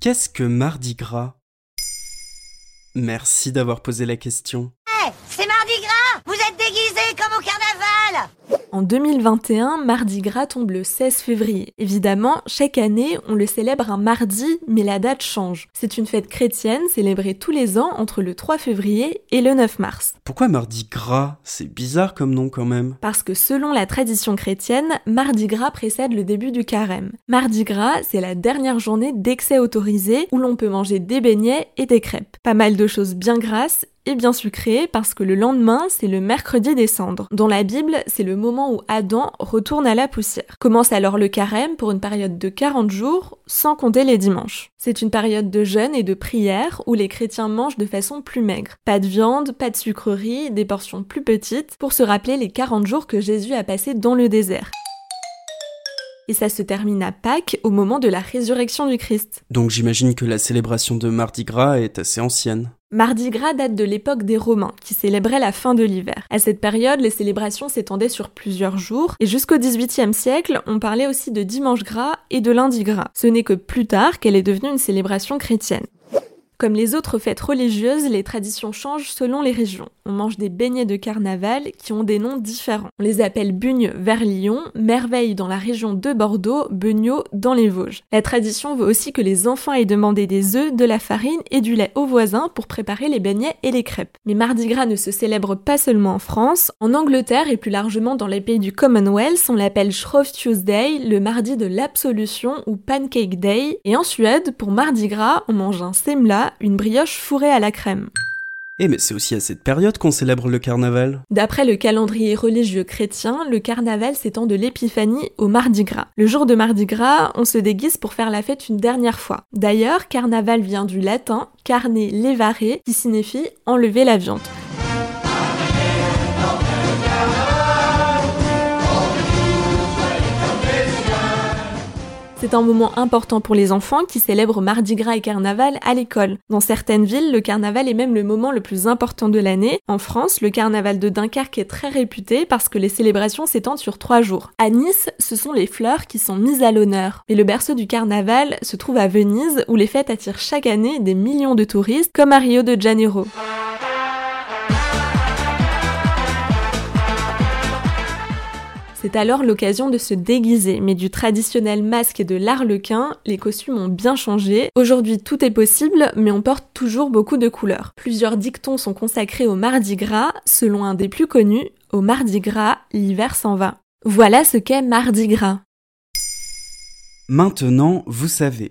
Qu'est-ce que Mardi Gras? Merci d'avoir posé la question. Hé, c'est Mardi Gras! Vous êtes déguisés comme au carnaval En 2021, Mardi Gras tombe le 16 février. Évidemment, chaque année, on le célèbre un mardi, mais la date change. C'est une fête chrétienne célébrée tous les ans entre le 3 février et le 9 mars. Pourquoi Mardi Gras? C'est bizarre comme nom quand même. Parce que selon la tradition chrétienne, Mardi Gras précède le début du carême. Mardi Gras, c'est la dernière journée d'excès autorisé où l'on peut manger des beignets et des crêpes. Pas mal de choses bien grasses et bien sucré parce que le lendemain, c'est le mercredi des cendres. Dans la Bible, c'est le moment où Adam retourne à la poussière. Commence alors le carême pour une période de 40 jours, sans compter les dimanches. C'est une période de jeûne et de prière où les chrétiens mangent de façon plus maigre. Pas de viande, pas de sucreries, des portions plus petites, pour se rappeler les 40 jours que Jésus a passés dans le désert et ça se termine à Pâques au moment de la résurrection du Christ. Donc j'imagine que la célébration de Mardi Gras est assez ancienne. Mardi Gras date de l'époque des Romains, qui célébraient la fin de l'hiver. À cette période, les célébrations s'étendaient sur plusieurs jours, et jusqu'au XVIIIe siècle, on parlait aussi de dimanche gras et de lundi gras. Ce n'est que plus tard qu'elle est devenue une célébration chrétienne. Comme les autres fêtes religieuses, les traditions changent selon les régions. On mange des beignets de carnaval qui ont des noms différents. On les appelle bugnes vers Lyon, merveille dans la région de Bordeaux, beugnot dans les Vosges. La tradition veut aussi que les enfants aient demandé des œufs, de la farine et du lait aux voisins pour préparer les beignets et les crêpes. Mais Mardi Gras ne se célèbre pas seulement en France. En Angleterre et plus largement dans les pays du Commonwealth, on l'appelle Shrove Tuesday, le mardi de l'absolution ou Pancake Day. Et en Suède, pour Mardi Gras, on mange un semla, une brioche fourrée à la crème. Eh mais c'est aussi à cette période qu'on célèbre le carnaval. D'après le calendrier religieux chrétien, le carnaval s'étend de l'épiphanie au mardi gras. Le jour de mardi gras, on se déguise pour faire la fête une dernière fois. D'ailleurs, carnaval vient du latin carne levare qui signifie enlever la viande. C'est un moment important pour les enfants qui célèbrent Mardi Gras et Carnaval à l'école. Dans certaines villes, le carnaval est même le moment le plus important de l'année. En France, le carnaval de Dunkerque est très réputé parce que les célébrations s'étendent sur trois jours. À Nice, ce sont les fleurs qui sont mises à l'honneur. Mais le berceau du carnaval se trouve à Venise où les fêtes attirent chaque année des millions de touristes comme à Rio de Janeiro. C'est alors l'occasion de se déguiser, mais du traditionnel masque et de l'arlequin, les costumes ont bien changé. Aujourd'hui tout est possible, mais on porte toujours beaucoup de couleurs. Plusieurs dictons sont consacrés au Mardi Gras, selon un des plus connus, au Mardi Gras, l'hiver s'en va. Voilà ce qu'est Mardi Gras. Maintenant, vous savez